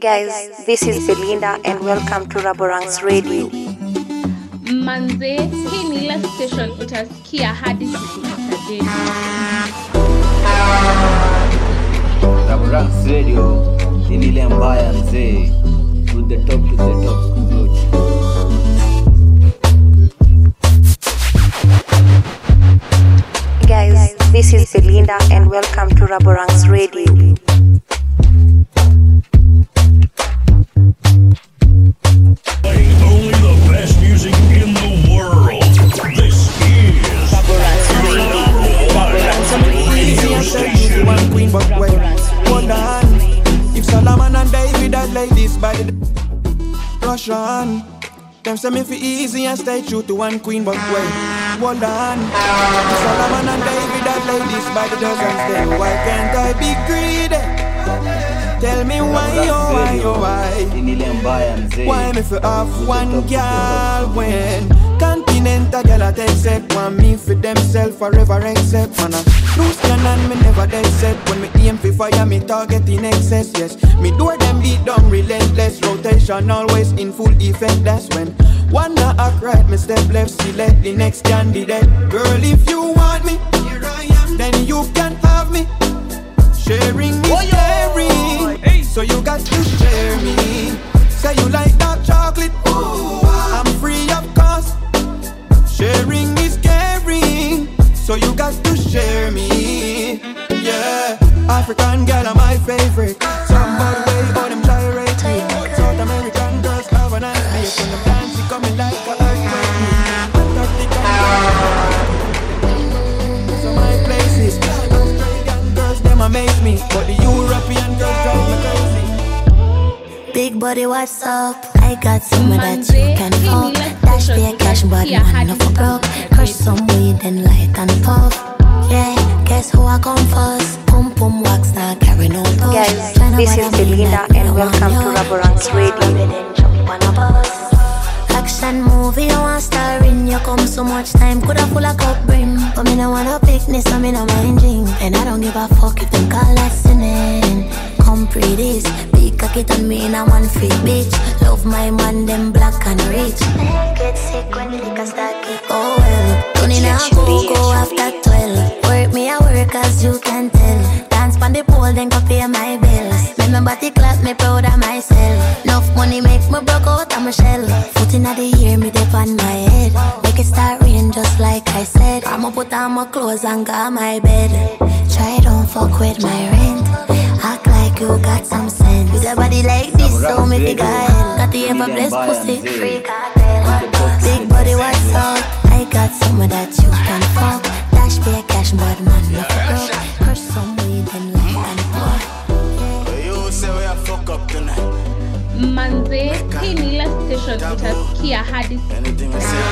Guys, this is Belinda and welcome to Raborang's Radio. manze hii ni ile station utasikia hadi siku Raborang's Radio ni lile mbaya mzee, to the top to the top siku zote. Guys, this is Belinda and welcome to Raborang's Radio. Like this by the rush on. Them say me fi easy and stay true to one queen, but wait, hold on. Solomon and David had like this by the dozens, then why can't I be greedy? Tell me why, oh why, oh why? Ni lile mbaya mzee. Why me fi have one girl when Continental girl I take set Want me for themself forever except Man. I lose cannon me never dead set. When me aim fi fire me target in excess Yes, me do them beat down relentless. Rotation always in full effect That's when one not act right Me step left select the next candidate. Girl if you want me Here I am. Then you can have me. Sharing is oh, caring, so you got to share me. Say you like dark chocolate, ooh, I'm free of cost. Sharing is caring, so you got to share me. Yeah, African girl are my favorite. Somebody way all them gyrate me. South American girls have a nice beat when them dance, it coming like a earthquake. Antarctica so my places. Australian girls, them amaze me. But the European girls drive me crazy. Big body, what's up? I got somewhere that you can fuck. Dash for your cash, but Yeah, man, no for broke. Crush some weed and light and puff. Yeah, guess who I come first? Pum pum wax, now carry no push. Guys, this is me Belinda and welcome to you. Raboranks Radio. Action movie, you want star in. You come so much time, coulda full of cup brim. But me no want no picnic, so me no mind drink And I don't give a fuck if them call that sinning Come pre this, big cocky turn me in a one freak bitch. Love my man, them black and rich. Get sick when the liquor start kick. Oh well, turning a go go after 12 Work me a work as you can tell Dance pon the pole, then go pay my bills. Make my body clap, me proud of myself. Enough money make me broke out of my shell. Foot in the year, me dip on my head. Make it start rain just like I said. I'ma put on my clothes and go on my bed. Try don't fuck with my rent. Act like you got some sense. With a body like this, so me figure Got the ever blessed pussy. Free cartel. Big body, what's up? I got somewhere that you can fuck. Dash pay cash, but man, no for broke Crush some manze hii ni ile station utasikia hadi Anything I say.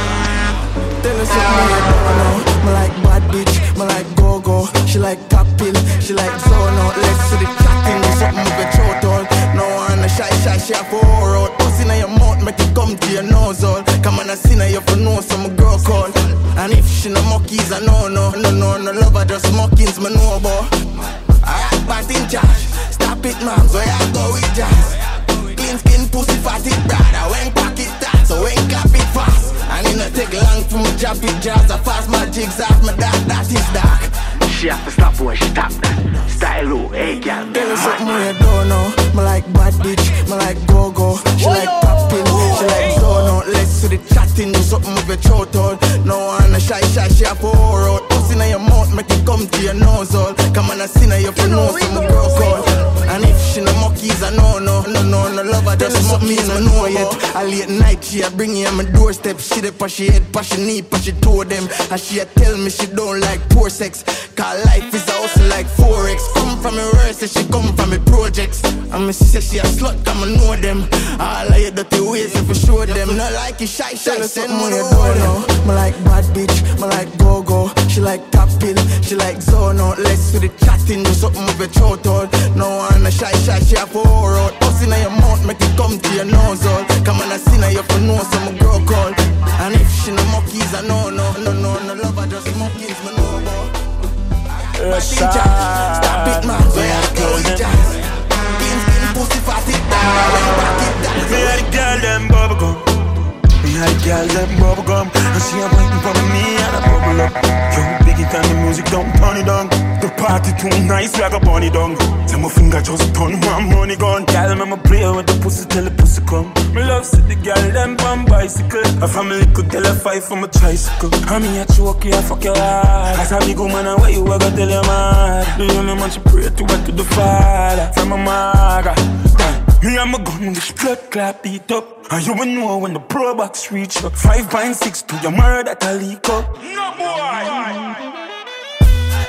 Tell us something you don't. Me like bad bitch, me like go-go. She like top pill, she like zone out. Let's see the chatting, something with your throat all. No one a shy shy, she a four out. Pussy in your mouth, make it come to your nose all. Come on, I see now you for know some girl call. And if she no monkeys, I know she a bring you on my doorstep. She dey push she head, push she knee, push she toe them. And she a tell me she don't like poor sex. Cause life is a hustle like Forex. Come from me worst, say she come from me projects. And me say she a slut, come and know them. All of your dirty ways, if you show them. Not like you shy, shy, send money, don't know. Me like bad bitch, me like go-go. She like top pill, she like zone out. Let's see the chatting, do something with your throat all. No one a shy, shy, she a pour out. Puss in your mouth, make it come to your nose all. west side. Stop it, man. Where I go, Pin, pin, pussy, fat it down. Back it down. Me and the girl, them bubblegum. Me had a girl them bubble gum, and she a waiting for me and a bubble up. Yo, big and the music don't turn it down. The party too nice, we a it down. Say my finger just turn one money gun. Girl, me me play with the pussy till the pussy come. Me love see the girl them on bicycle. A family could tell a five from a tricycle. I me a choke you, I fuck your heart. As a big woman, and where you a go tell your mad. The only man she pray to God to the Father from a mother. Me and my gun with blood clap beat up. And you will know when the pro box reach up. 5.6 to your murder that leak up. No boy.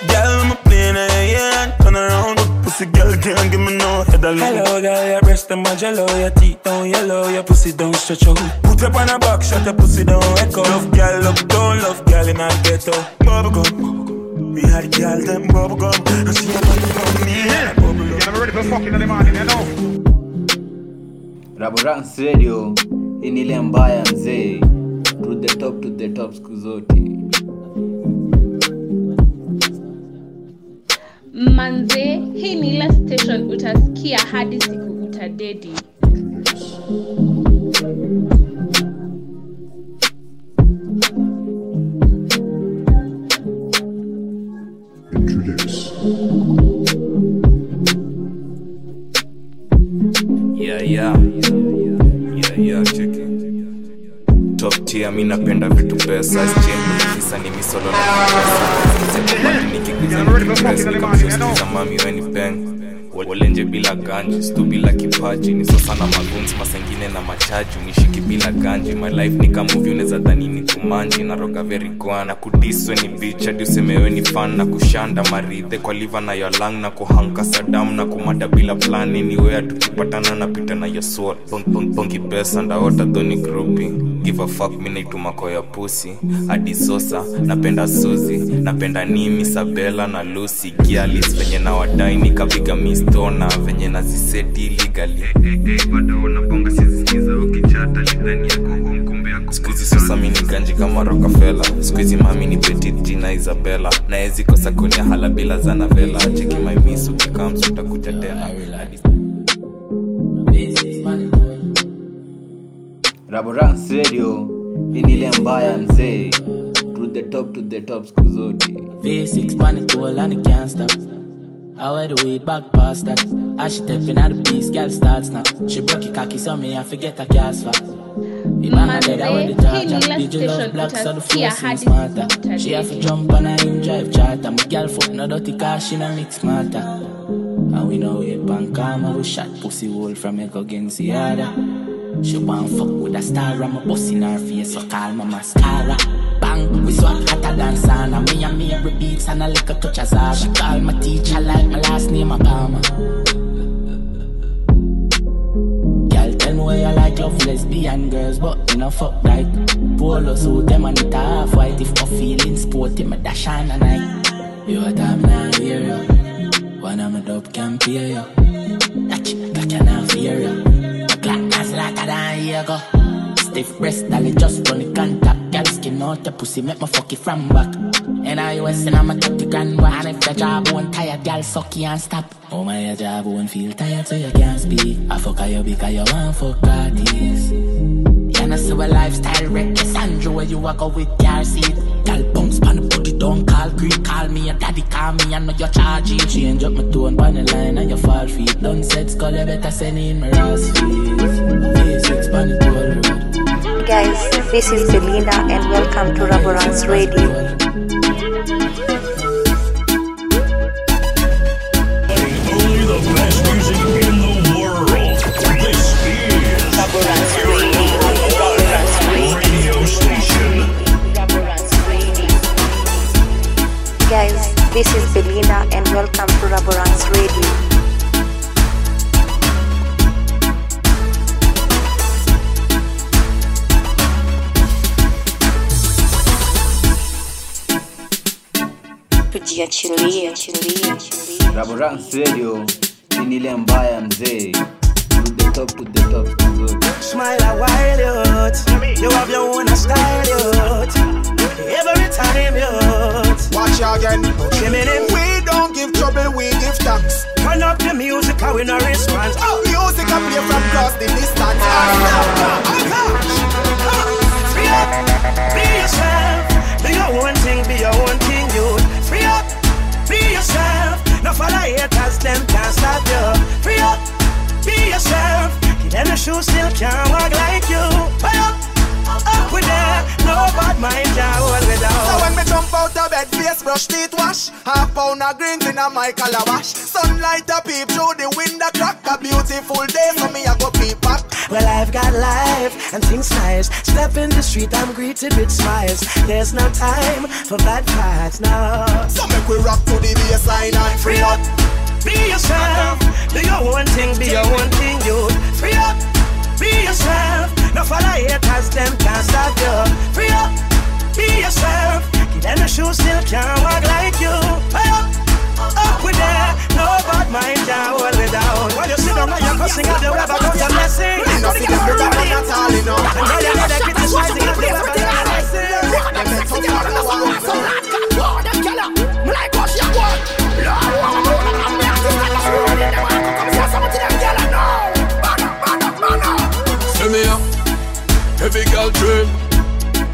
Girl, I'm a plane hand. Turn around, pussy girl can't give me no head alone. Hello, girl, your breast and my jello. Your teeth down yellow, your pussy don't stretch out. Put up on a box, shut your pussy down echo. Love girl, love don't love girl in a ghetto. Bubble gum. We had a girl, them bubble gum. And she a bubble gum, me and a bubble gum. I'm ready for fucking in the morning, you know. Raborans Radio hii ni ile mbaya mzee, to the top, to the top siku zote. manze hii ni ile station utasikia hadi siku utadedi Yeah, yeah. Yeah, yeah, check it. Top tier, mi napenda vitu pesa sisa ni misolo nikikuza mami weni peng walenje bila ganji stu bila kipaji. Ni sasa na magunzi masengine na machaji. Nishiki bila ganji. My life ni kamuvi unaweza dhani ni kumanji na roga very gwana kudiswe ni bitch hadi usemewe ni fan. Na kushanda maridhe kwa liva na yolang na kuhanka sadam na kumada bila plani anywhere tukipatana napita na yoswat pongi pesa ndaota dhoni grupi give pusi hadi sosa napenda suzi napenda nimi sabela na lusi gialis venye na wadai nikapiga mistona venye naziseti iligali skuizi sasa mi ni ganji kama rokafela skuizi mami ni petit jina isabela naezi kosa kunia hala bila zana vela cheki my miss ukikamsu utakuja tena. Hadi- Raboranks Radio. Hii ni ile mbaya mzee, to the top, to the top siku zote. V6 pan it all and it can't stop. I wear the weed back past that. As she stepping out the beast, girl starts now. She broke your cocky, so me I forget her cast fat. The man dead, I wear the charger. ni DJ love black, so the flow seems smarter. She have to jump on her in drive charter. My girl foot no dirty car, she no mix smarter. And we know it pan karma, we shot pussy hole from Echo against the other. She want fuck with a star, I'm a bust in her face, so call my mascara. Bang, we swap hotter than sauna. Me and me every beats and a little touch of Zara. She call my teacher like my last name, a Palmer. Girl, tell me where you like love lesbian girls, but you know fuck right. Polo suit them and it half white. If I'm feeling sporty, me dash on a night. You a time now hear you. One of my dope can pay you. That you, that you not fear you. My clock has a damn year go. Stiff breast, dolly just run the contact. Girl skin out the pussy, make me fuck it from back. And I was and I'm a 30 grand one. And if the job won't tired, girl suck you and stop. Oh my your job won't feel tired so you can't speak. I fuck you because you want fuck artists. You know, so a lifestyle reckless Andrew where you walk out with car seat Girl bounce pan the body don't call creep Call me a daddy call me I know you're charging Change up my tone pan the line and you fall feet Done said skull you better send in my Ross feet V6 pan the toll road Guys, this is Belinda and welcome to Raboranks Radio. Guys, this is Belinda and welcome to Raboranks Radio. Tujiachilie, chilie, chilie. Radio hii ni ile mbaya mzee, to the top, to the top siku zote. Smile a while, youth. You have your own style, youth. Every time, youth. Watch you again. Chimney, We don't give trouble, we give thanks. Turn up the music, how we no response. Oh, music I play from across the distance. Ah, Free up, be yourself. Do your own thing, be your own thing, No follow haters, them can't stop you. Free up, be yourself. Them the shoes, still can't walk like you. Free up, up with them. No bad mind can hold me down. So when me jump out of bed, face brush, teeth wash Half pound of greens in a my calabash Sunlight a peep through the window crack A beautiful day, so me a go peep back Well, I've got life and things nice. Step in the street, I'm greeted with smiles. There's no time for bad parts, no. So make we rock to the bassline and free up Be yourself, do your own thing, be your own thing, you. Free up, be yourself. No follow haters, them can't stop you. Free up, be yourself. Give them the shoes, still can't walk like you. Free up, up with that. No bad mind can hold me down. When you sit down and you're cussing at the web about your blessing. Me no see them do that at all, you know And now you're there criticizing at the web about your blessing. Them make some fun of one. See heavy girl train.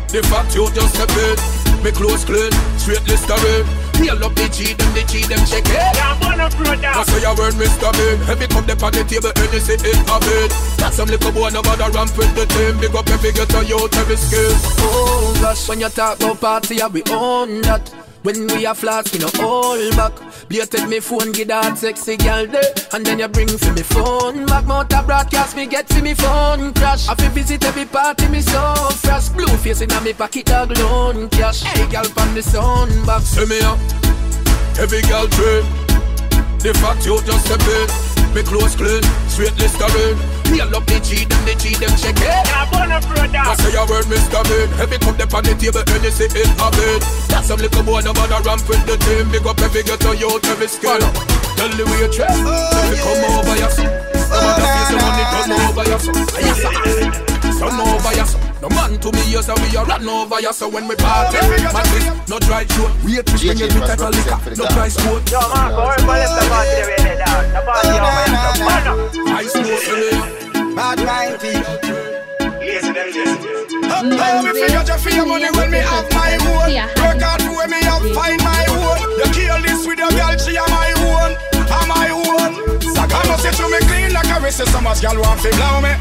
The fact you just a bit, me clothes clean, straight Listerine. Heal up the G, them the G, them check it. I say a word, Mr. Bean. Heavy cup the party the table, and you see it a bit. Got some little boy, no bother ramp with the team. Big up every ghetto youth, every skill. Oh gosh, when you talk about party, yeah, be on that. When we are flats, we no hold back. Blated me phone, get that sexy girl there. And then you bring for me phone back. Motor broadcast, me get for me phone crash. I fi visit every party, me so fresh. Blue face in a me pocket, dog loan cash. Hey, girl, from the sun back. See me up, heavy uh, girl train. The fact you just a bit, me clothes clean, straight Listerine. Heal up the G, them the G, them check it. I say a word, Mr. Bean. Heavy cup the on the table, and you see it a bit. That's some little boy, no bother ramp with the team. Big up every ghetto youth, every skill. Tell the waitress, oh, let me come over your son. Oh, some of the face, the money turn over your son. Yes, sir. Turn over your son. No man to me, yes, we are run over your son when we party. Man, this no dry show. Wait, we bring every type of liquor. No price quote. Yo, man, go over let the party the way they down. The party over here, the fun. I smoke in here. Bad mind people Listen, them listen. Up, how me figure just for your money when me have my own. Work hard for when me have find my own. You kill this with your girl, she a my own. A my own. Saga must say to me clean like a wrist So much girl want fi blow me.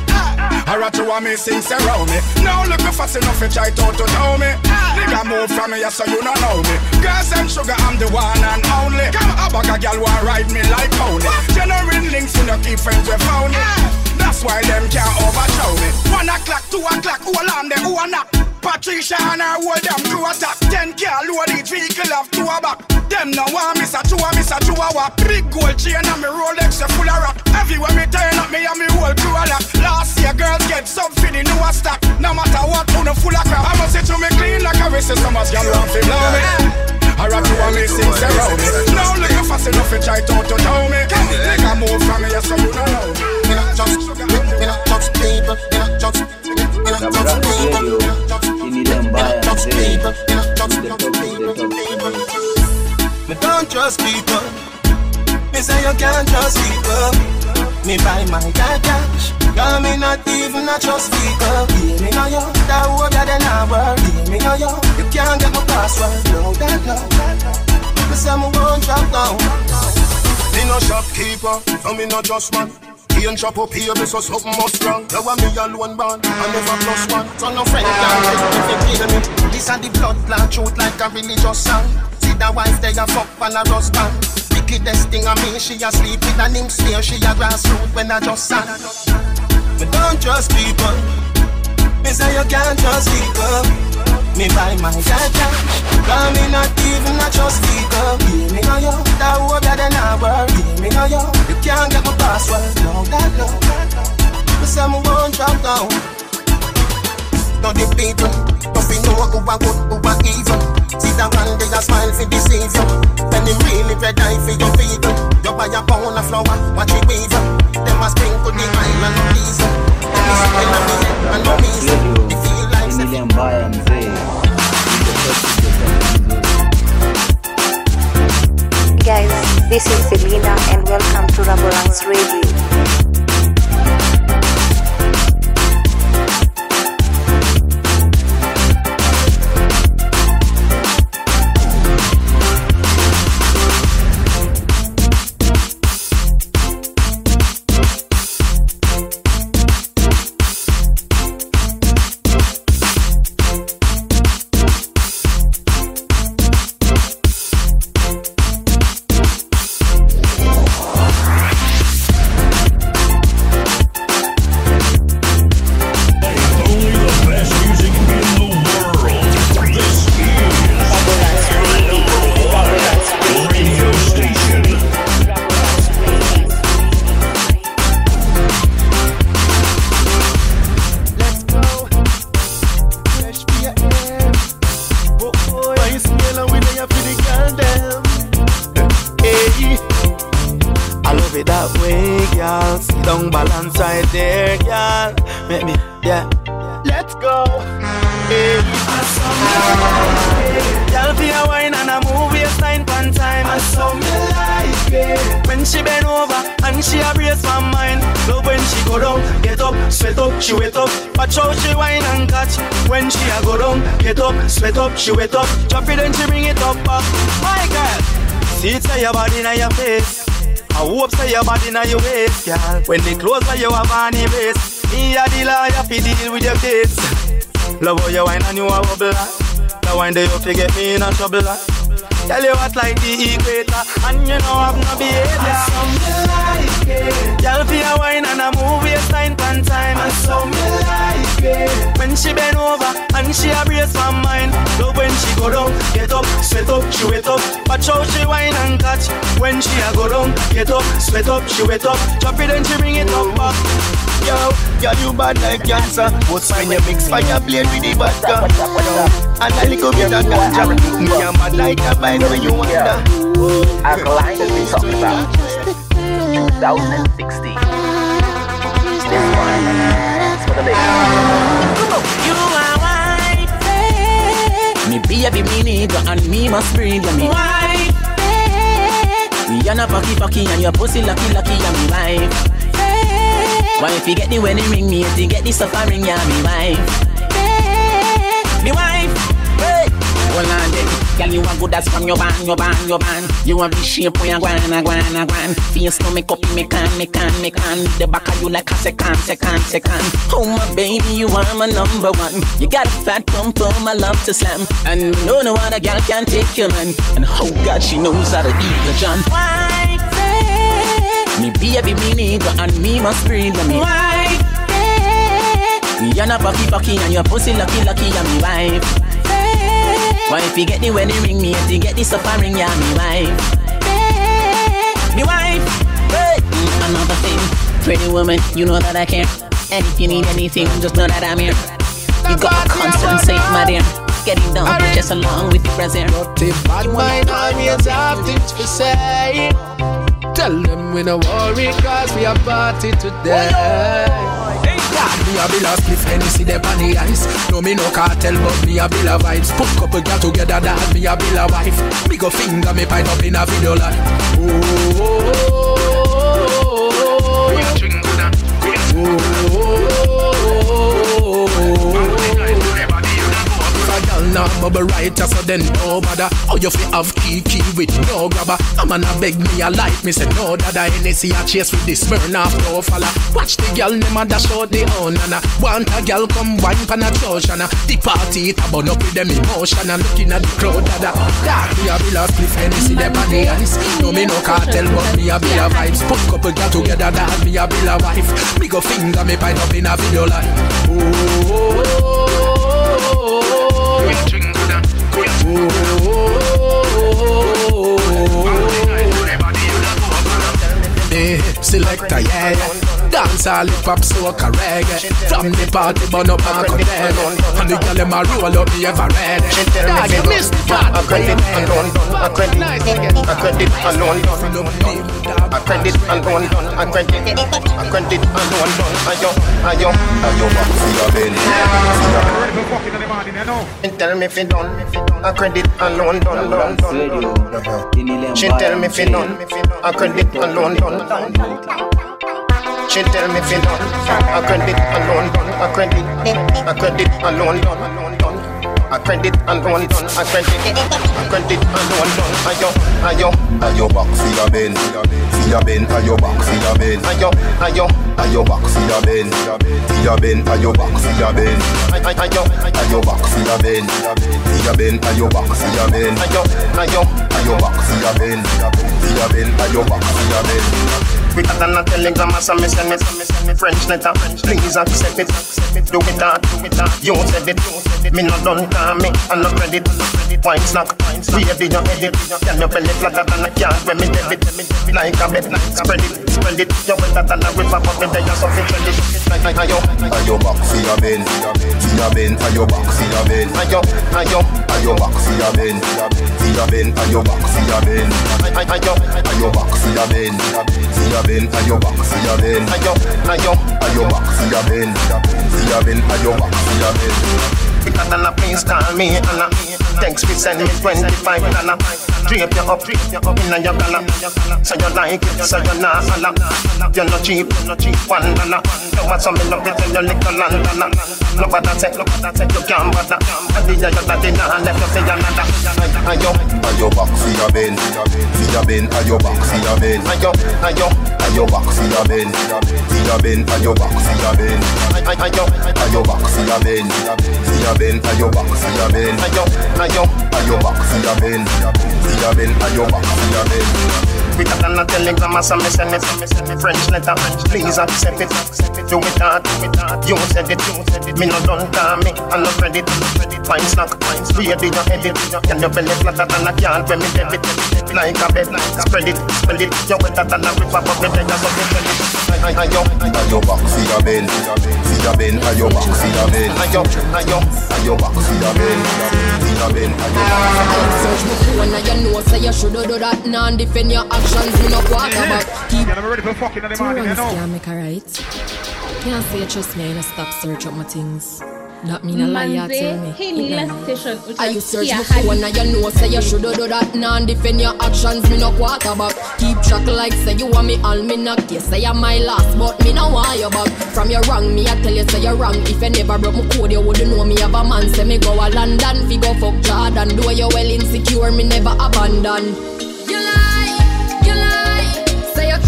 I rat you want me sing around me. Now look me fast enough to try to to know me. Nigga move from me, yeah, so you don't know me. Girls and sugar, I'm the one and only. Come a bag a girl want ride me like pony. Genuine links, you know keep friends with phony ah. That's why them can't overthrow me. One o'clock, two o'clock, all on them, who a knock. Patricia and her hold them crew attack. Ten car load each vehicle have two a back. Them no want miss a two a miss a two a walk. Big gold chain and me Rolex a full of rock. Everywhere me turn up, me and me whole crew a lock. Last year girls get sub for the newer stock. No matter what, who no full of crap. I must say to me clean like a wrist, so much girl want fi blow me. I rap you and me sing around me. Now look you fast enough to try to to tell me. Make a move from me, yes, so you don't know. Me not just, me not just people Me not just, me not just people Me not just, me not just people Me not just, people Me don't trust people. Me say you can't trust people. Me buy my car cash. Girl, me not even a trust people. Yeah, me know you That older than I work Yeah, me know you You can't get my password No, that no Me say me won't drop down. Me no shopkeeper No, me no just man. Can't shop up here, so something must wrong You want me alone born I never plus one. So no friend can if you kill me. This a the blood clot truth like a religious song See the wife they a fuck and a husband. Wickedest thing of me, she a sleep with an him stare She a grassroot when I just sang Me don't trust people. Me say you can't trust people Me buy my cash Cause me not even a trust people Yeah, me know you That older than I work Yeah, me know you You can't get my password. No, that no Me say me won't drop down. Now the people. Don't be know who a good, who a evil. See that one day a smile fi deceive you. When him really red eye for your people. You buy a pound of flour, watch it weave Them a sprinkle the oil and no diesel Them is spend on the head and no reason They feel like say Ile mbaya Guys, this is Selena and welcome to Raboranks Radio. Girl. When they close, you have an erase. Me a the lawyer fi deal with your case. Love how you wine and you a bubble. The wine that you fi get me in a trouble. Tell you what like the equator, and you know I've no behavior. Something like it. Girl fi a wine and a move waistline one time. And something like it. When she bend over and she a brace my mind. Love when she go down, get up, sweat up, she wet up. Watch how she wine and catch. When she a go down, get up, sweat up, she wet up. Drop it and she bring it up back. Yo, girl you bad like cancer. But when you mix fire blade with the vodka, and a little bit of ganja, me a mad like a bike when you wonder. Alkaline has been talking about 2016. This one is for the ladies. Baby, me need you and me must breathe you, me wifey. You're not fucky fucky and your pussy lucky lucky, and me wife. Why if you get the wedding ring, me if you get the suffering, yeah, me wife. Me wife. Hold on girl you a good as from your band, your band, your band. You a be shape when you gwan, a gwan, a gwan. Face to make up, me can, me can, me can. The back of you like a second, second, second. Oh my baby, you are my number one. You got a fat pump, oh my love to slam. And no no other girl can take your man. And oh God, she knows how to eat the John. Me baby, me you and me must breathe me. You're not fucky fucky and your pussy lucky lucky, and me wife. Why if you get the wedding ring, me if you get the suffering, yeah, me wife. Me wife. Hey. Another thing, pretty woman, you know that I care. And if you need anything, just know that I'm here. You got a constant safe, my dear. Getting down just along with the present. Bad mind always have things to say. Tell them we no worry cause we a party today. Oh, God, me a bill a spliff Hennessy dem on the ice. No me no cartel but me a bill a vibes. Put couple girl together that me a bill a wife. Me go finger me pint up in a video like oh, oh, oh, If a bubble right so then no bother. How you fi have key key with no grabber. A man a beg me a like me say no dada. Hennessy a chase with this Smirnoff no falla. Watch the girl a dash out the own and a Want a girl come wine pan a church and a The party it a burn up with them emotion. And looking at the crowd dada. Dark me a bill a spliff Hennessy them on the ice. No me no cartel but me a be a vibes. Put couple girl together that me a bill a wife. Me go finger me pint up in a video like oh, oh, oh, oh, Selector, yeah, yeah. Dance all hip hop, soca, reggae. From the party, burn up and dead. And the girl them a roll up, me ever red. Dog, you missed the party. Accredit alone, accredit, accredit alone, accredit alone, accredit, accredit alone. Ayo, ayo, ayo, see your belly. And tell me if you done, accredit alone, done, done, done. She tell me if you done, accredit alone, done. She tell me you done, accredit alone, done, accredit, accredit alone, done, done. Accredit alone, done, accredit, accredit alone, done. Ayo, ayo, Ayo back for your bend, for your bend, ayo back for your bend, ayo, ayo, ayo back for your bend, for your bend, ayo back for your bend, ayo, ayo, back for your bend, for your bend, ayo back for your bend, ayo, ayo. ayo back for your bend, for your bend, ayo back for your bend. Quicker than a telegram, so me send me French letter. Please accept it. Do it that, do it that. You said it. Me not done call me, I no credit. Wine snack, baby you edit. Can you belly flatter than a car when me debit? Like a bet, spread it, spread it. You wetter than a river, but me there you so fit credit. Like ayo, Ayo back for your bend, your bend, ayo back for your bend, ayo, ayo, ayo back for your bend, for your bend, ayo back for your bend, ayo, ayo back for your bend, for your a bend, and your back, see a bend. Now yo, now yo, And your back, see a bend. See a bend, and your back, see a bend. Because Anna, please call me Anna. Thanks for sending me 25 dollar. Drape you up, drape you up in your collar. So you like it, so you not holla. You're not cheap, you're not cheap, one dollar. You want some love it in your little land dollar. Look what I say, look what I say, you can't bother. I did your daddy now, left you say another. Ayo, And your back, see a bend. See a bend, and your back, see a bend. ayo, ayo, And your back, see a bend. See a bend, and your back, see a bend. ayo, And your back, see a bend. See a bend, and your back, see a bend. ayo, ayo. And your back, see a bend. See a bend, and your back, see a bend. Quicker than a telegram or some send it French letter, please accept it Do it hard, do it hard. You said it, you said it Me no done call me, I no credit Fine snack, ready your edit Can your belly flatter than a can when me debit Like a bed, spread it, spread it. You wetter than a river, but me tell you something spread it. I Ayo, And your back, see a bend. See a bend, and your back, see a bend. ayo, ayo And your back, see a bend. See a bend, and your back. Search me phone and you know say you shoulda do that. Nah defend your actions, me no quarterback Keep Yeah, I'm ready for fucking in the morning, you know. can't make a right Can't say trust me, I no stop search up my things. That mean a lie, you tell me. manze hii ni ile It nah. station Are you search utasikia me hadi phone and you know say you shoulda do that. Nah defend your actions, me no quarterback Keep track like say you want me all me knock You say I'm my last, but me no want you back From your wrong, me I tell you say you're wrong. If you never broke my code, you wouldn't know me have a man. Say me go a London, fi go fuck Jordan. Do you well insecure, me never abandon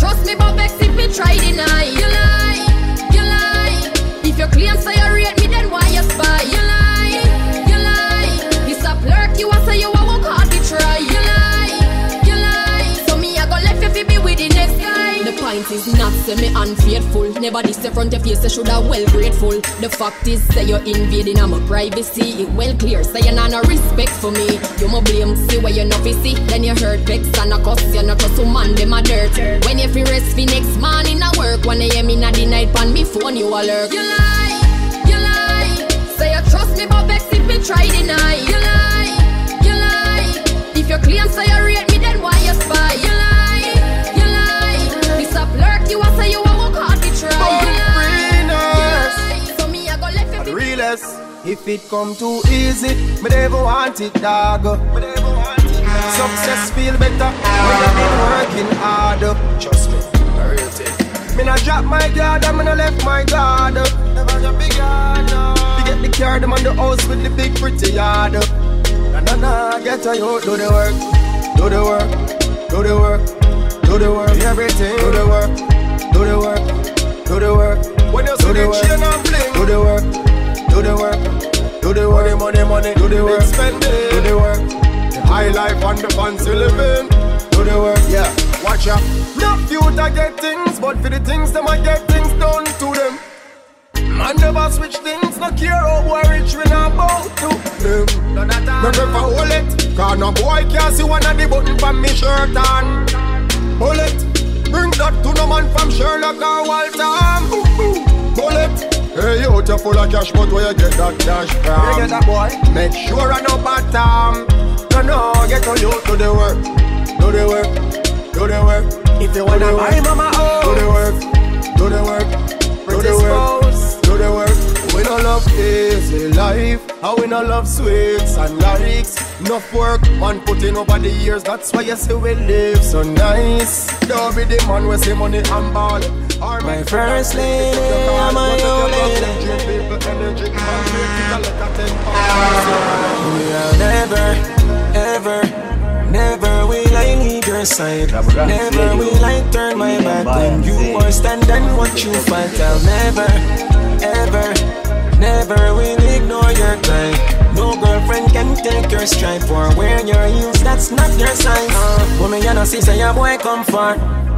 trust me, but vex if you try deny. You lie, you lie. If you claim say you rate say me unfaithful. Never this front of face, you shoulda well grateful. The fact is say you're invading on my privacy. It well clear, say you're not no respect for me. You my blame, see where you not see? Then you hurt vex and a cuss you're not trust woman, them a dirt. When you fi rest fi next morning a work. When hear me na the night pan me phone you alert You lie, you lie. Say you trust me but vex if me try deny. You lie, you lie. If you claim say you If it come too easy, me never want it, dog. Success feel better when I've been working harder. Trust me, I real thing. Me not drop my guard, and me not left my guard. Never drop the guard. You get the car, them on the house with the big pretty yard. Na na na, get a you do the work, do the work, do the work, do the work, everything. Do the work, do the work, do the work. When you see the chain and bling, do the work, do the work, do the work. Money, money, do the work, spend it, do the work. The high life and the fancy living, do the work, yeah. Watch out, no future get things, but for the things them I get things done to them. Man never switch things, no care how boy rich we not bow to them. Remember for hold it, cause no boy can't see one of the button from me shirt on. Hold it, bring that to no man from Sherlock or Walter. Bullet. Hey, you you full of cash, but where you get that cash from? Where you get that boy? Make sure I know no bottom. No, no, get on you to the work, do the work, do the work. If you wanna buy mama oh, do the work, do the work, do the work, do the work. We no love easy life, How we no love sweets and likes. Enough work, man put in over the years. That's why you see we live so nice. Don't be the man we see money and ball. My first lady, I'm my own lady. We are never, ever, never will I leave your side. Never will I turn my back when you are standing. What you fight, I'll never, ever, never will ignore your. No girlfriend can take your stride for wearing your heels. That's not your size. Uh, woman, you know, see, say your boy come far.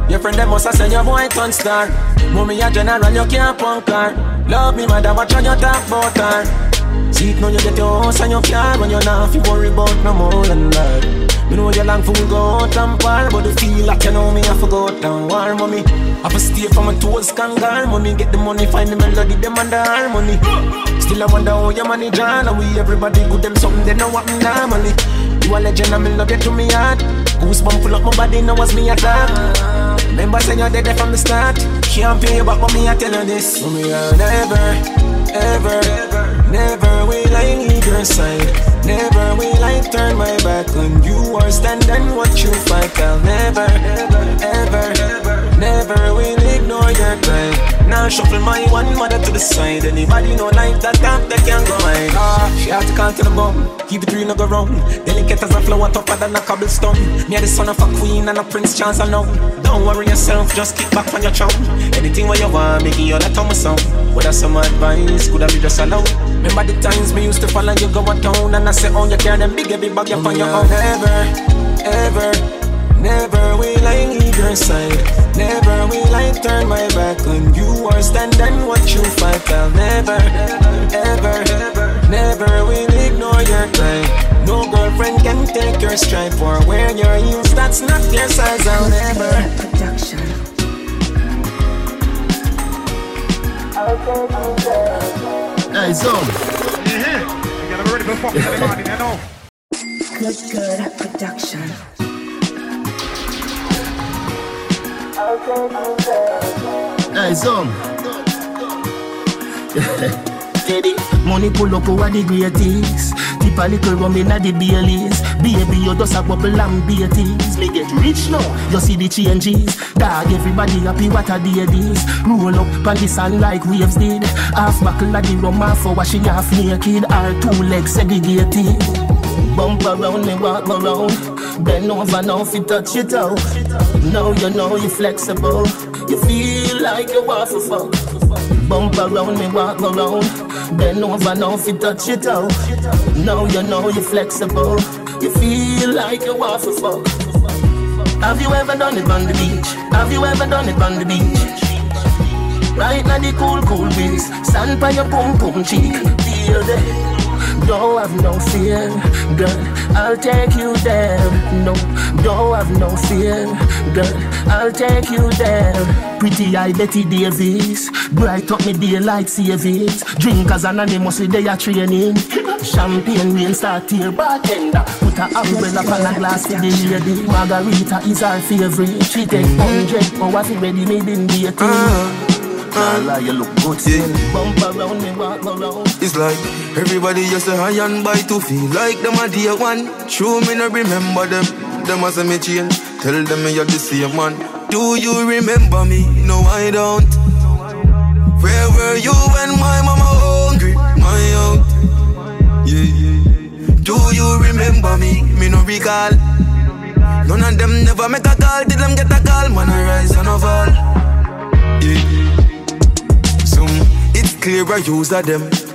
Your friend them must said your boy turn star. Mommy a general, you can't punk her. Love me, mother, watch how you talk about her. See it now you get your house and your car When you're not fi worry about no more than that. Me know you long fool go out and par But the feel like you know me I forgot and war mommy. I for stay from my toes can kangar Mommy. Get the money, find the melody, them and the harmony. Still I wonder how your money John And we everybody good them something they know what me normally. You a legend and me love you to me heart. Goosebump full up my body now as me attack Remember saying you're dead from the start. Can't pay you back, but me I tell you this. Me I'll never, ever, never. will I leave your side. Never will I turn my back on you or stand and watch you fight. I'll never, never, ever. ever, never will ignore your cry. Now shuffle my one mother to the side. Anybody know like that time they can go hide. Ah, she have to call to the bum. Keep it real, no go wrong. Delicate as a flower, tougher than a cobblestone. Me a the son of a queen and a prince, I know. Don't worry yourself, just kick back on your chum. Anything what you want, make you that song. Whether some advice, could I be just alone? Remember the times me used to fall and you go a town and I say, oh, you care them big, big bag up on your own. Never, ever, never will I leave your side. Never will I turn my back on you or stand and watch you fight. I'll never, ever, never will ignore your cry. No girlfriend can take your stripe or wear your heels. That's not your size. I'll never. Production. Hey, so. Yeah, you gotta be ready for fucking everybody, you know. Good, good production. Hey, some. Um. Steady, money pull up over the greatest. Tip a little rum inna the Baileys. Baby, you just a bubble and beaties. Me get rich now, you see the changes. Dog, everybody happy what a day this. Roll up on the like waves did. Half buckle of the rum, half for washing half naked. Our two legs segregated. Bump around me, walk around. Bend over now, if you touch your toe. Now you know you're flexible. You feel like you want to fuck. Bump around me, walk around. Bend over now, if you touch your toe. Now you know you're flexible. You feel like you want to fuck. Have you ever done it on the beach? Have you ever done it on the beach? Right now the cool, cool breeze. Stand by your pum pum cheek. Feel the don't have no fear, girl. I'll take you there. No, don't have no fear, girl. I'll take you there. Pretty eye Betty Davis, bright up me daylight savings. Drinkers anonymously they are training. Champagne rain start here, bartender. Put a umbrella on a glass for the lady. Margarita is our favorite. She take hundred hours ready, me been waiting. Uh, you look good, yeah. Bump around me, walk around. It's like everybody just a high and by to feel like them a dear one. True, me no remember them. Them as a me change. Tell them me you're the same man. Do you remember me? No, I don't. Where were you when my mama hungry? My out. Yeah. Do you remember me? Me no recall. None of them never make a call. Did them get a call? Man, I rise and fall. Yeah. Some it's clear use of them.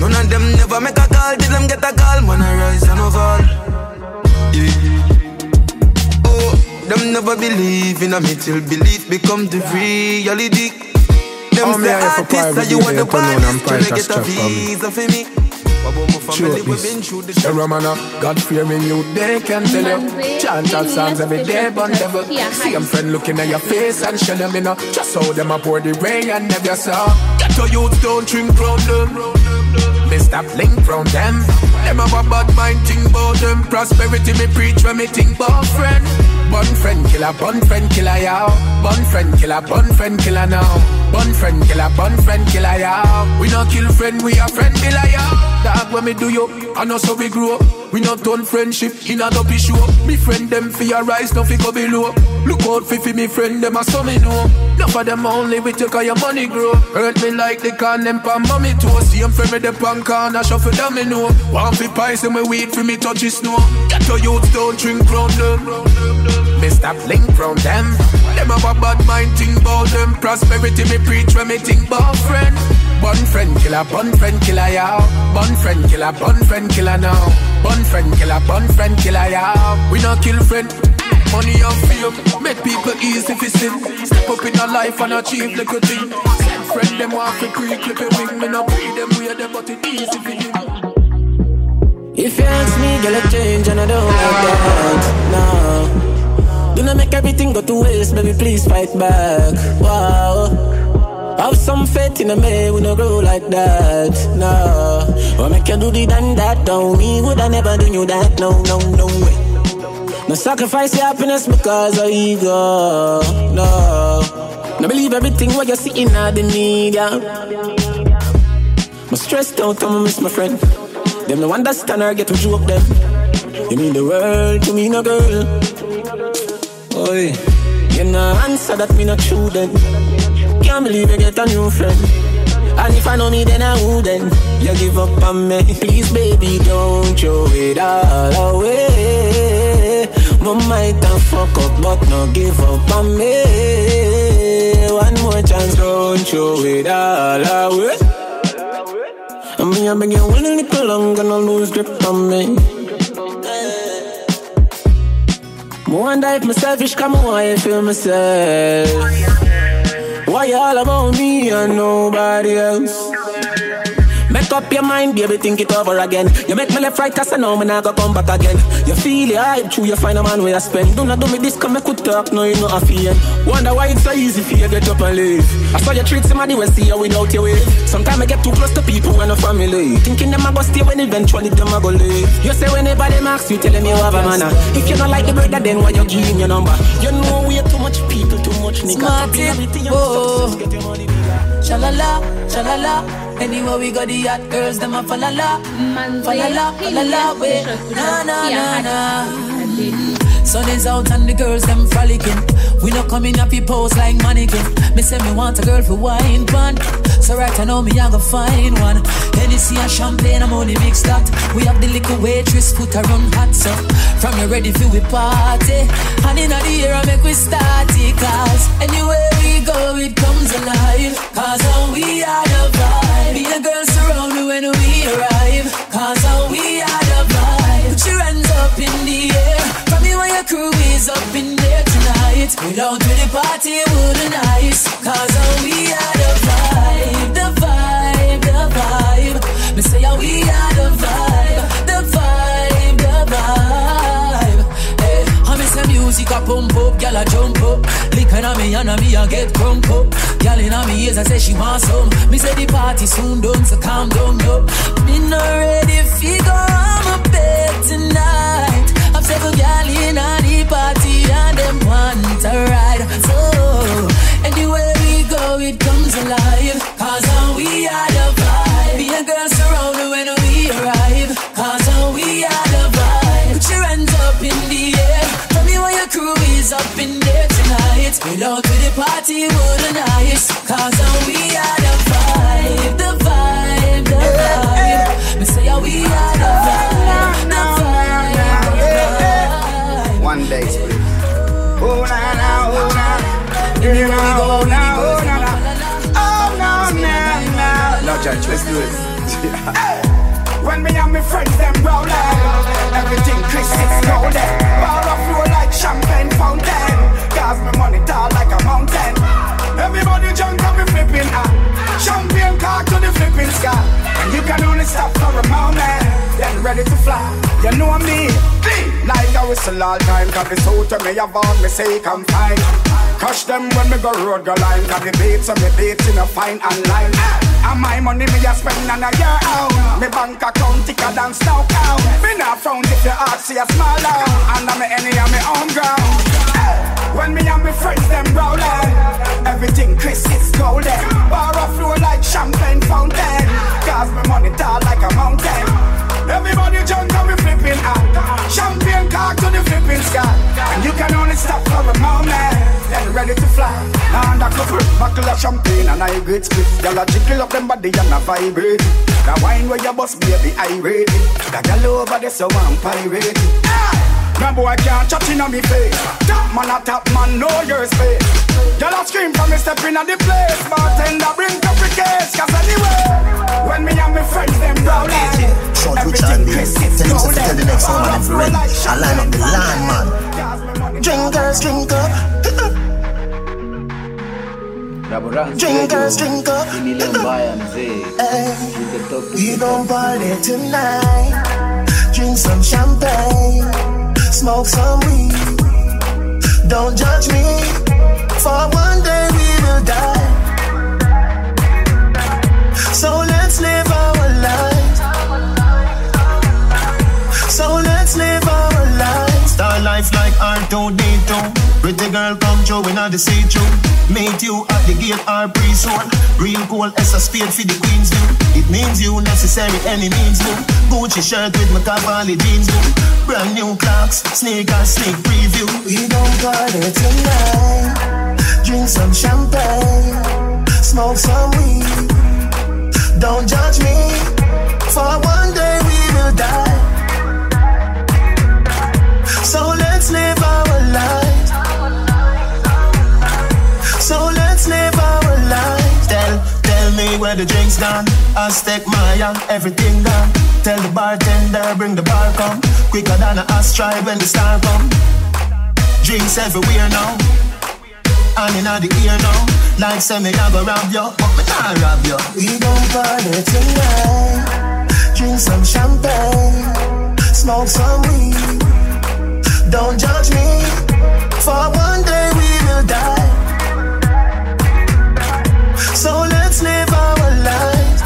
None of them never make a call. Did them get a call? Man, I rise and I fall. Yeah. Oh, them never believe in a me till belief become the reality. Them Oh, me say I have a artists private that you want the DJ, unknown and baddest. Tryna get a strap for me. visa for me. But about my family, we been through the The Romana, God fearing you, they can tell you. Chant out songs every day, but never see them friend looking at your face and shell them, you know. Just how them a pour the rain and never saw. Get to youth, don't drink round them. Mr. Blink round them. Them have a bad mind, think about them. Prosperity, me preach when me think about friend. Bun friend killer, bun friend killer, yow. Bun friend killer, bun friend killer now. Bun friend killer, bun friend killer, yow. We not kill friend, we a friend killer, yow. Dog, when me do you, I know so we grow up. We not done friendship in a dopey show. Me friend them fi a rise, no fi go below. Look out fi fi me friend them a so me know. Enough of them only with you 'cause your money grow. Hurt me like they can them pan mommy toe. See them friend me the pan corner shuffle them me know. One fi pies and me weed fi me touch snow. Get to youth don't drink round them. Mr. Blink round them. Them have a bad mind think about them. Prosperity me preach when me think about friend. Bun friend killer, bun friend killer, yow. Bun friend killer, bun friend killer now. Bun friend killer, bun friend killer, yow. We not kill friend. Money and fame make people easy fi sin. Step up in a life and achieve a thing. Send friend them want fi pre-clip a wing. Me no pre them them but it easy fi him. If you ask me, girl, I change and I don't like that. No. Do not make everything go to waste, baby. Please fight back. Wow. Have some faith in a man, we no grow like that. No. Or make you do the done that, don't me. Would I never do you that? No, no, no way. No sacrifice your happiness because of ego. No. No believe everything what you see in the media. I'm stressed out, I'ma miss my friend. Them no understand or get to joke them. You mean the world to me, no girl. Oi, you no answer that me not true then. Can't believe you get a new friend. And if I know me, then I wouldn't. You give up on me, please, baby, don't throw it all away. My might and fuck up, but no give up on me. One more chance, don't throw it all away. Mean, I've been getting a little no lose grip on me. I wonder if I'm selfish, come on, I feel myself. Why you all about me and nobody else? Up your mind, baby, think it over again. You make me left right, cause I know me not gonna come back again. You feel it hype, true, you find a man where you spend. Do not do me this, come make could talk, no, you know a fear. Wonder why it's so easy for you to get up and leave. I saw you treat somebody when see you without your wave. Sometimes I get too close to people and a family. Thinking them a go stay when eventually them a go leave. You say whenever they ask you, tell them you have a manner. If you don't like the brother, then why you him your number? You know we are too much people, too much nigga. Smarty, oh. Shalala, shalala. Anywhere we go, the hot girls, them a falala, falala, falala, way. Na na na na. Sun is out and the girls them frolicking. We not coming up, your pose like mannequin. Me say me want a girl for wine pan. So right I know me I go find one. Hennessy and champagne, I'm only mixed that. We have the little waitress foot around hot so. From you ready for we party. And in the air I make we start it. Cause anywhere we go it comes alive. Cause how we are the vibe. Be the girls surround me when we arrive. Cause how we are the vibe. Put your hands up in the air. When your crew is up in there tonight. Without to the party wouldn't nice. Cause how we are the vibe. The vibe, the vibe. Me say how we are the vibe. The vibe, the vibe. Hey, I miss the music a pump up, gyal a jump up. Lickin' on me and me a get crunk up. Gyal inna me ears I say she want some. Me say the party soon done, so calm down, yo. Me not ready fi go on my bed tonight. I've several gyal inna the party and them want to ride. So anywhere we go, it comes alive. Cause how we are the vibe. Be a girl surround when we arrive. Cause how we are the vibe. Put your hands up in the air. Tell me why your crew is up in there tonight. We're out to the party, would nice. Cause how we are the vibe. The vibe, the eh, eh, eh. vibe. Me say how we are the vibe. The vibe. One day, please. Oh na na, oh na, you know, oh na, oh na na, oh na na na. No judge, let's do it. When me and my friends them rolling, everything Chris is golden. Bar of flow like champagne fountain. Cause me money tall like a mountain. Everybody jump and be flipping ah. Champagne car to the flipping sky. And you can only stop for a moment. Then ready to fly. You know me. Like I whistle all time. Cause it's out to me have all me say come fine. Crush them when me go road go line. Cause the beats and me beats in a fine and line. And my money me a spend on a year out. Me bank account thicker than snow count. Me not found if your heart see a small down. And I'm me any on me own ground. When me and my friends them rolling, everything Chris is golden. Bar of flow like champagne fountain. Cause me money tall like a mountain. Everybody jump and we flipping out. Champagne car to the flipping sky. And you can only stop for a moment. Then ready to fly. Now under cover, buckle of champagne and I great split. Y'all a jiggle up them body and a vibrate. The wine where you bust baby irate. The girl over there so I'm pirate. Ah! No boy can't chat in on me face. Top man a top man, know your space. Y'all a scream from me stepping in the place. Bartender bring coffee case. Cause anyway, when me and my friends them rolling. Short Richard B. Tell him to tell the next one man influence. I line up the line man. Drink Drinkers, drink up. Drinkers, drink up. Hey, we gon' party tonight. Drink some champagne, smoke some weed. Don't judge me, for one day we will die. Life like R2D2. Pretty girl come through in the see through. Meet you at the gate or pre-sold. Real cool as a spade for the queens do. It means you necessary any means do. Gucci shirt with my Cavalli jeans do. Brand new clocks, sneakers, sneak preview. We don't party tonight. Drink some champagne, smoke some weed. Don't judge me, for one day we will die. So let's live our lives. So let's live our lives. Tell, tell me where the drinks gone. I'll stick my everything gone. Tell the bartender bring the bar come. Quicker than a asteroid when the star come. Drinks everywhere now. And in the ear now. Like say me I go rob you, but me not rob you. We gon' party tonight. Drink some champagne, smoke some weed. Don't judge me, for one day we will die. So let's live our lives.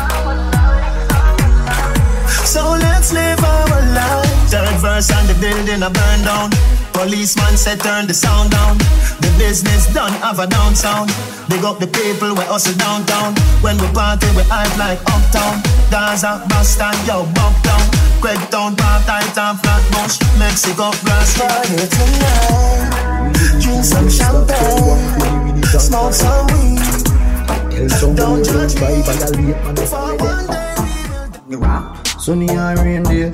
So let's live our lives. Third verse and the building a burn down. Policeman said turn the sound down. The business done have a down sound. Big up the people we hustle downtown. When we party we hype like uptown. Gaza, Boston, yo, Bucktown. Craigtown, Park, Titan, Flatbush, Mexico, grass. Party tonight. Drink some champagne. Smoke some weed. Don't judge me. For one day. Sunny and rain day,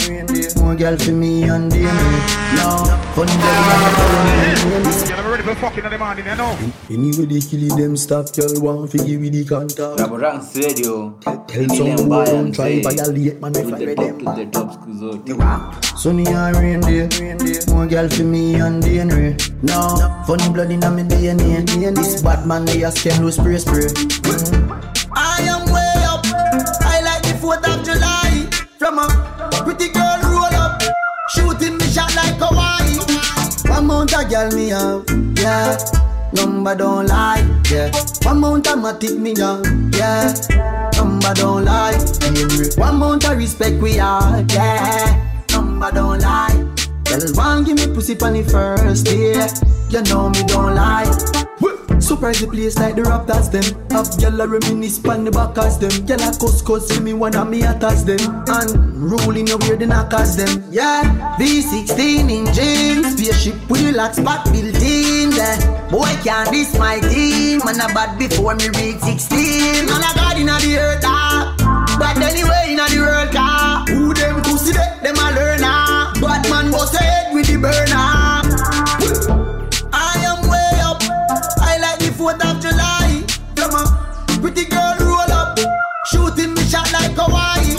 more girl for me and day No, funny girl You're ready for fucking in the morning, you know. Anyway they kill them stop, girl want to give me the contact Raboranks radio. Tell some who don't try violate man if I read them To the top school. Sunny and rain day, more girl for me and DNA No, funny blood in me DNA This bad man they a scam loose spray spray One mount a girl me have, yeah. Number don't lie, yeah. One mount a matic me young, yeah. Number don't lie, yeah. One mount a respect we are, yeah. Number don't lie. Girl one give me pussy on the first day, you know me don't lie. Surprise the place like the Raptors them. Have gyal a reminisce pan the backers them. Gyal a cuss see me one of me attacks them. And rolling your weird the knockers them. Yeah, V16 in jeans. Spaceship with the lock spot built in. There Boy can't diss my team. Man a bad before me reach 16 Man a god inna the earth ah. But anyway inna the world car Who them pussy they, them a learner. Bad man bust head with the burner pretty girl roll up, shooting me shot like Hawaii.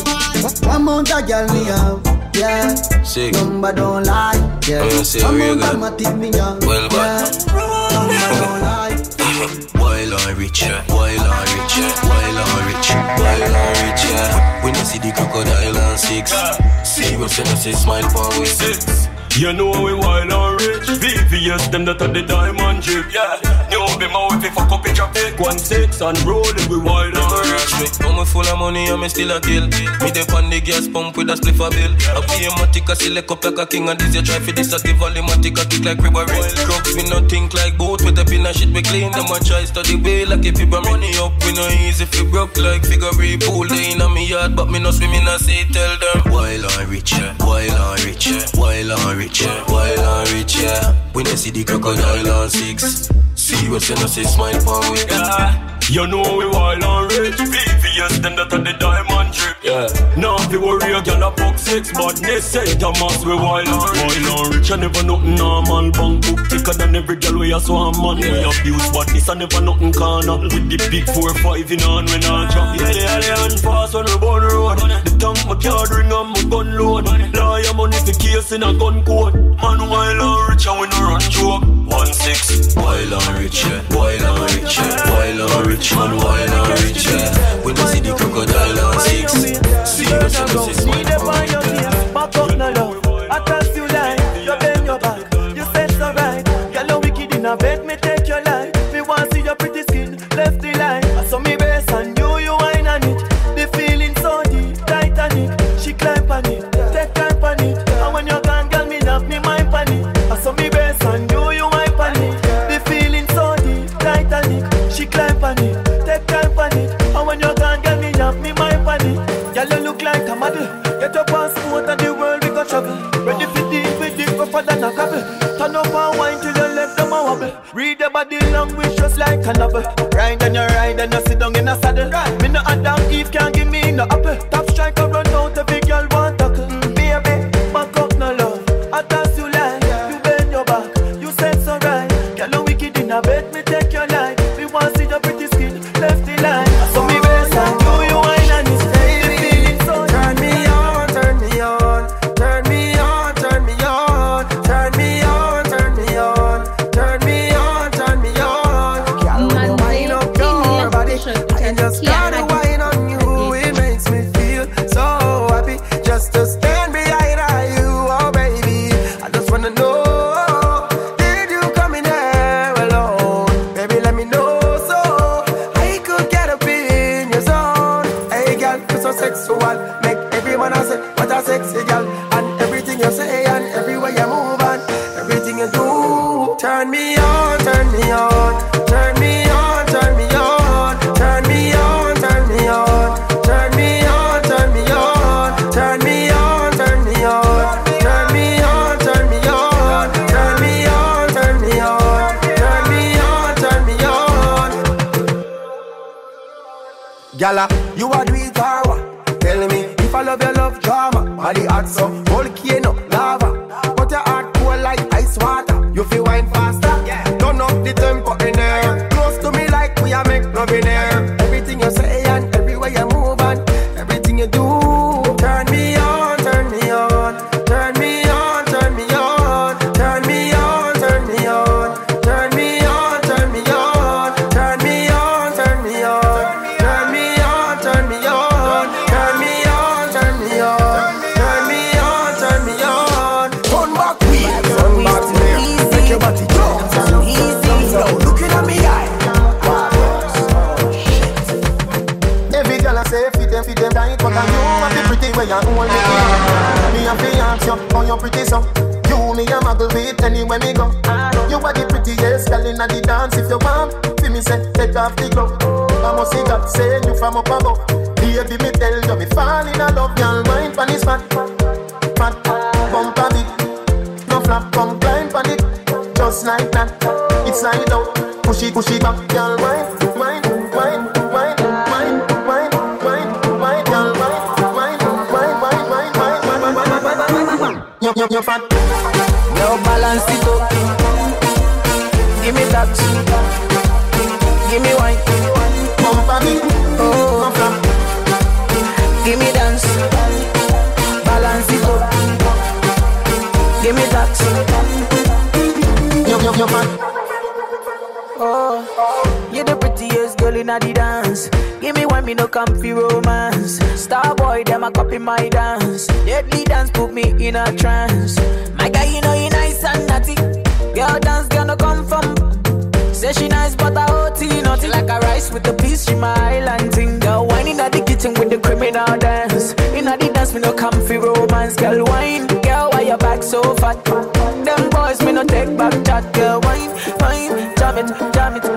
One mount a girl me have, yeah. Sick. Number don't lie, yeah. I'm gonna say One real mount a good. matic me young, Well, yeah. Number don't lie. Wild and rich, yeah. wild and rich, yeah. wild and rich, wild and rich. Yeah. When you see the crocodile and six, see what's in the say smile for we six. You know we wild and rich VVS them that are the diamond drip Yeah You be my wife if I copy drop take one six And rolling we wild and rich me. Now me full of money and me still a kill. Me dey on the gas pump with a spliff a bill. I pay a matic a select up like a king and this you try for this a the volume matic a kick like river rain. Crooks we no think like boat with a pin and shit we clean. Them a try study way like if you money up we no easy fi broke like figure pool day inna me yard but me no swim in a sea. Tell them wild and rich, wild and rich, wild and rich, yeah. wild and rich. Yeah. When you see the crocodile on six, see what's in a say smile for we. Yeah. You know we wild and rich. VVS them that are the diamond drip. Yeah. Now fi worry a gal a fuck six But they say Thomas we wild and rich. Wild and rich. I never nothing normal Bank book thicker than every gal we a swan man We abuse but this and never nothing corner. With the big four five in on when I drop. Yeah. They are the hand fast on the bun road The tank my card ring and my gun load Lawyer money the case in a gun court. Man wild and rich and we no run joke. One six, wild and rich, yeah. Wild and rich, yeah. Wild and rich, man wild and rich, yeah. We don't see the crocodile and six. See you know, six Me the find your case, back up no love. It, rougher than a gravel. Turn up and wine till your legs them a wobble. Read your body language just like a novel. Ride and you ride and you sit down in a saddle. Me no Adam Eve can't give me no apple. Top striker When you hold me. Me a fi ask you, how you pretty so? You me a muggle with anywhere me go. You are the prettiest girl inna the dance. If you want, fi me say take off the glove. I must see God send you from up above. Baby, me tell you me fall in love, girl. Mind pon this fat, fat, bump a bit. No flap, come climb pon it, just like that. It's slide out, push it, push it back, girl. Wine, You, you fat. Yo, balance it up. Give me that. Give me wine. Bump a bit, Oh, flap. give me dance. Balance it up. Give me that. You, you, you fat. Girl in the dance. Give me one, me no comfy romance. Star boy, them a copy my dance. Deadly dance put me in a trance. My guy, you know you nice and naughty. Girl dance, girl no come from. Say she nice, but I OT naughty like a rice with the peas. She my island thing. Girl, wine in the kitchen with the criminal dance. In the dance, me no comfy romance. Girl, wine, girl, why your back so fat? Them boys, me no take back chat. Girl, wine, wine, jam it, jam it,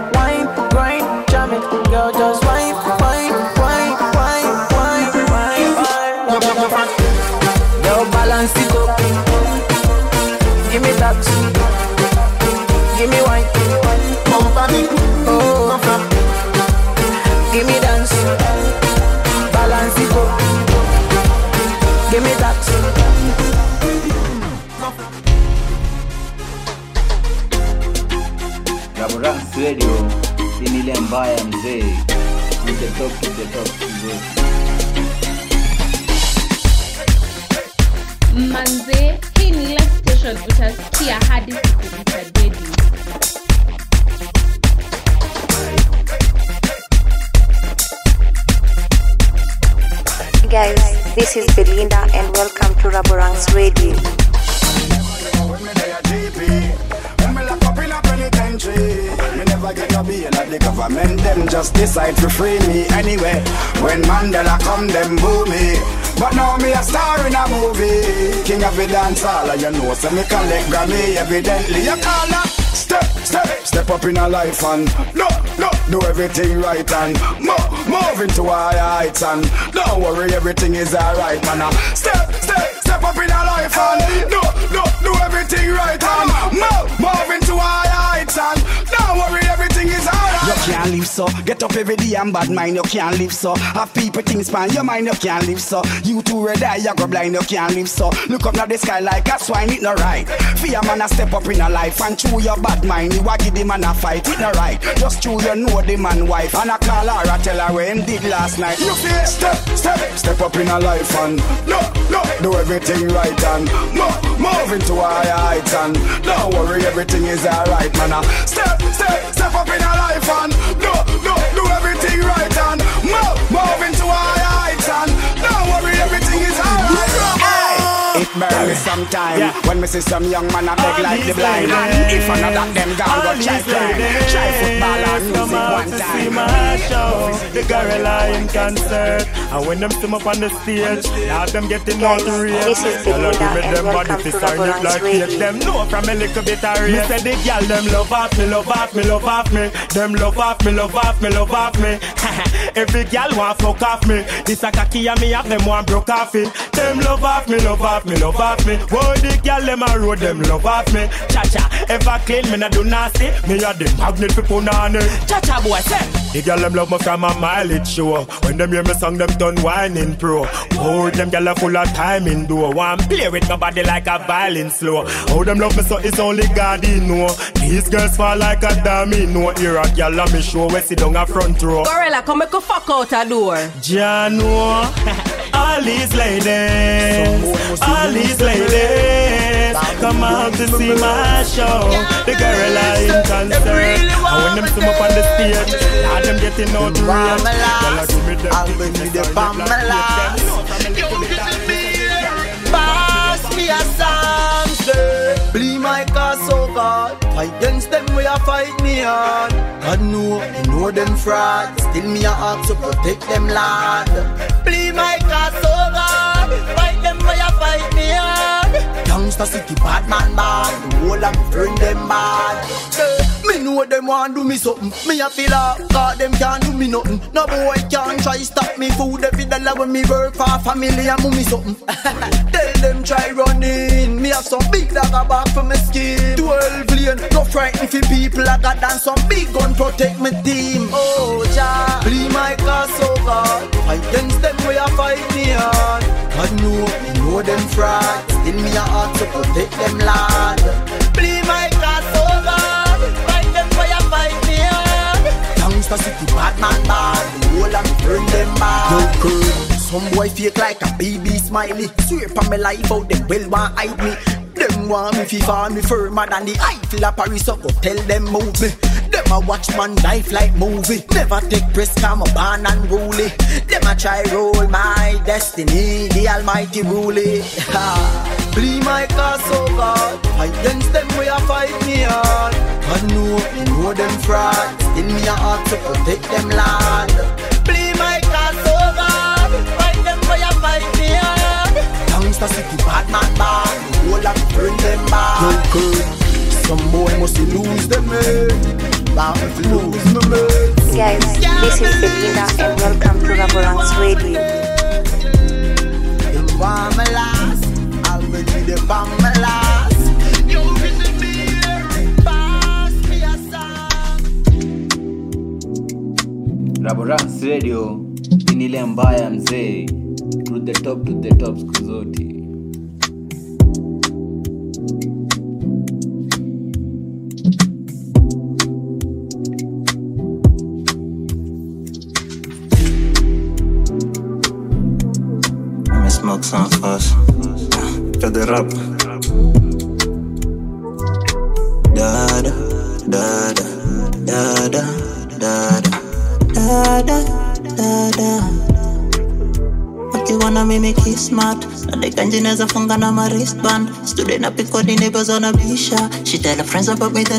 Come, them me. But now me a star in a movie. King of the dance hall, you know, so me collect Grammy evidently. You call up, step, step, step up in a life and no, no, do everything right and move, move into higher heights and don't worry, everything is alright, man. Uh, Step, step, step up in a life and no, no, do everything right and move, move into higher heights and don't worry, can't live so. Get up every day and bad mind, you can't live so. Have people things span your mind, you can't live so. You too red eye, you go blind, you can't live so. Look up now the sky like a swine, it no right. Fear man a step up in a life and chew your bad mind. You a give the man a fight, it no right. Just chew you know the man wife and a call her, I tell her what him did last night. You see, step, step, step up in a life and no, no, do everything right and move, move into higher heights and don't worry, everything is alright, man. Step, step, step up in a life and no, no, do everything right and move, move into higher It burn me sometime when me see some young man a beg like the blind. If another them gone go try climb, try football and music one time. See my show, the gorilla in concert. And when them come up on the stage, now them getting all the rage. This is Girl, I give me and them body welcome fi to sign it like Radio. Them know from a little bit of race. Me say the girl them love off me, love off me, love off me. Them love off me, love off me, love off me. Every girl want fuck off me. This a cocky and me have them one broke off it. Them love off me, love off me, love off me. Whoa, the girl them a road them love off me. Cha cha, ever clean me nah do nasty. Me a the magnet for punani. Cha cha boy say. The girl them love me from a mileage show. When them hear me song, them done whining pro. Oh, them girl are full of time in door. One play with my body like a violin slow. Oh, them love me so it's only God he know. These girls fall like a domino. Here a girl on me show where sit down a front row. Gorilla, come make a fuck out a door. Jano, all these ladies, all these ladies, come out to see my show. The girl are in concert, and when them come up on the stage, now them getting out to react. Girl, I give me them I'll bring me the Pass me a song, sir. Play my cause, so God. Fight against them, we a fight me on. God know, you know them fraud. Still me a ask to protect them, Lord. Play my Youngster city, bad man, bad. The whole of me friend them bad. Know them want do me something. Me a feel like God them can't do me nothing. No boy can't try stop me food every dollar when me work for family and mummy something. Tell them try running. Me have some big dagger back for my skin. Twelve lane, no frighten for people. I got done some big gun protect my team. Oh Jah, play my God. Fight against them we a fight me on. God know, me know them fraud. Still me a heart to protect them lad. Play my Youngster city bad man bad. The whole of me burn them bad. Yo. Some boy fake like a baby smiley. Swear for my life out, them well want hide me. Them want me fi fall me firmer than the Eiffel of Paris, so go tell them move me. Them a watch man life like movie. Never take press, come a born unruly. Them a try roll my destiny, the Almighty rule it. Ha. My cause, so God. Fight against them, we a fight me on. God know, me know them fraud. Still me a heart to protect them land. Play my cause, so God. Fight them, we a fight me on. Gangsta city, bad man bad. The whole of me burn them bad. Some boy must lose them eh? head. Lose me eh? man. Guys, this is Belinda and welcome to Raboranks Radio. Raboranks Radio ni ile mbaya mzee, to the top to the top siku zote. Smoke some first. After the rap. Ukiwana mimi kismart nadekanjineza funga na ma wristband. Student pikodi neighbors bisha she friends about me they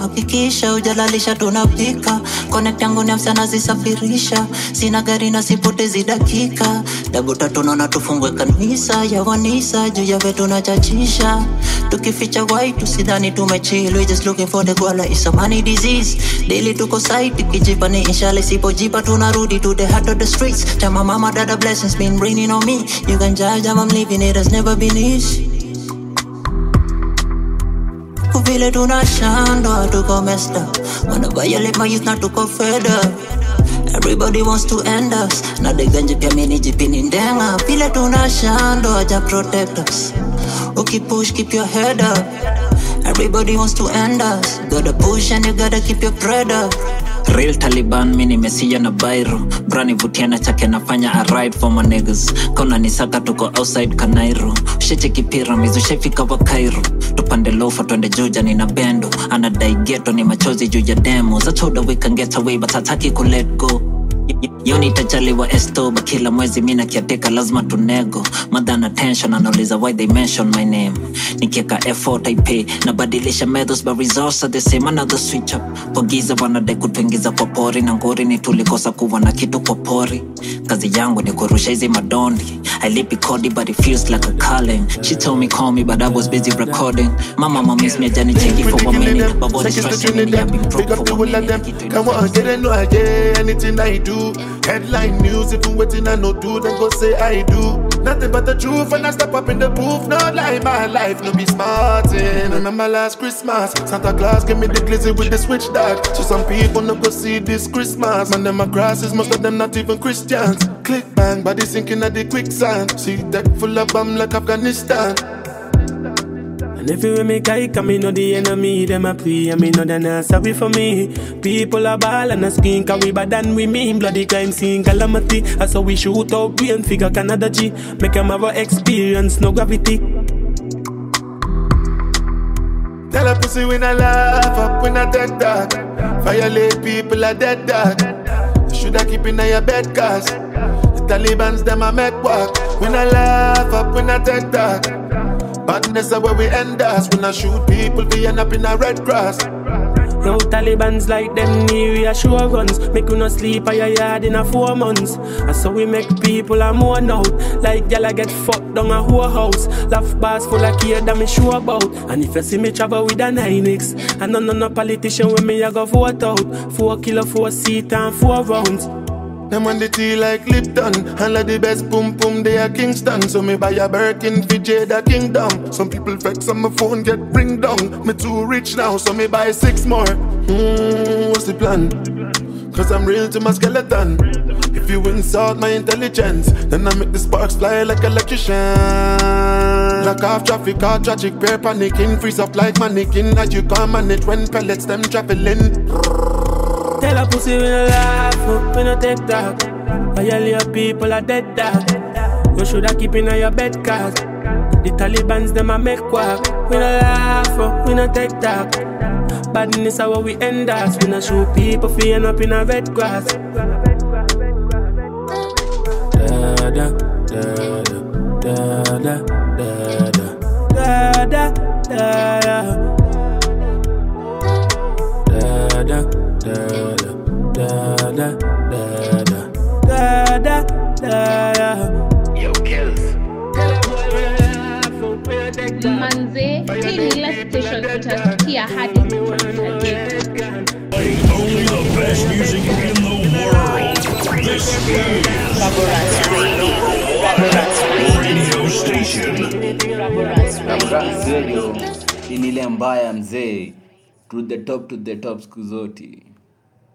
hakikisha ujalalisha tunapika connect yangu ni msana zisafirisha sina gari na sipotezi dakika dabu tatu naona tufungwe kanisa ya wanisa juu ya vetu na chachisha. Tukificha white tusidhani tumechill we just looking for the gwala is a money disease. Daily tuko site tukijipa ni inshallah sipojipa tunarudi to the heart of the streets. Chama mama dada blessings been raining on me. You can judge how I'm living it has never been easy. Kuvile tunashandwa tuko messed up. Wanna violate my youth na tuko fed up Everybody wants to end us. Na deganje pia mini jipini ndenga. Vile tunashandwa aja protect us. Ukipush keep your head up. Everybody wants to end us. Gotta push and you gotta keep your bread up Real Taliban mi nimesija na bairo brani vutiana chake nafanya a ride for my niggas. Kona nisaka tuko outside kanairo. Shecheki pyramids ushefika wa Cairo. Tupande lofa twende juja nina bendo. Anadai geto ni machozi juu ya demo. Zachoda wikangeta can get away but hataki ku let go yoni tajaliwa estob kila mwezi mi nakiateka lazima tunego tension anauliza why they mention my name. Nikieka effort i pay. Nabadilisha methods but results are the same. Another switch up. Pogiza wanadai kutuingiza kwa pori. Na ngori ni tulikosa kuwa na kitu kwa pori. Kazi yangu ni kurusha hizi madondi. I lipi kodi but it feels like a calling. She told me call me but I was busy recording. Mama mama miss me jani cheki for one minute. But body stressing me I've been broke for one minute. Come on, get it, no, idea. Anything I do. Headline news, if I'm waiting, I no do, then go say I do. Nothing but the truth when I step up in the booth. No lie, my life, no be smarting. Remember my last Christmas, Santa Claus gave me the glizzy with the switch dog. So some people no go see this Christmas. Man, them my grasses, most of them not even Christians. Click bang, body sinking at the quicksand. See deck full of bomb like Afghanistan. And everywhere me guy come, me know the enemy, them a pray, and me know they not sorry for me. People are ball and a skin, cause we bad than we mean. Bloody crime scene, calamity. That's how we shoot out brain figure Canada G. Make them have a experience, no gravity. Tell a pussy when I laugh up when I dead dog. Violate people are dead dog. Should I keep in your bed cause the Taliban's them a make walk. When I laugh up when I dead dog. Badness is where we end us. When I shoot people, we end up in a red grass. Yo, Taliban's like them new reassurance. Make you no sleep at your yard in a four months. And so we make people a mourn out. Like y'all get fucked down a whole house. Laugh bars full of care that me sure about. And if you see me travel with an Hynix, and none of no politician with me, I go vote out. Four kilo, four seat and four rounds. Them on the tea like Lipton And like the best boom boom they are Kingston. So me buy a Birkin for Jada Kingdom. Some people vex on my phone get ring down. Me too rich now so me buy six more. Hmm, what's the plan? Cause I'm real to my skeleton. If you insult my intelligence Then I make the sparks fly like electrician. Lock off traffic, all tragic, pair panicking Freeze up like mannequin As you come manage when pellets them traveling Tell a pussy we no laugh, we no take talk. Violate people are dead dog. You shoulda keep in your bed cause the Taliban's them a make quack. We no laugh, oh, we no take talk. Badness is how we end us. We no shoot people fi end up in a red grass. Da da da da da da da da da. Manze, hii ni ile mbaya mzee to the top to the top siku zote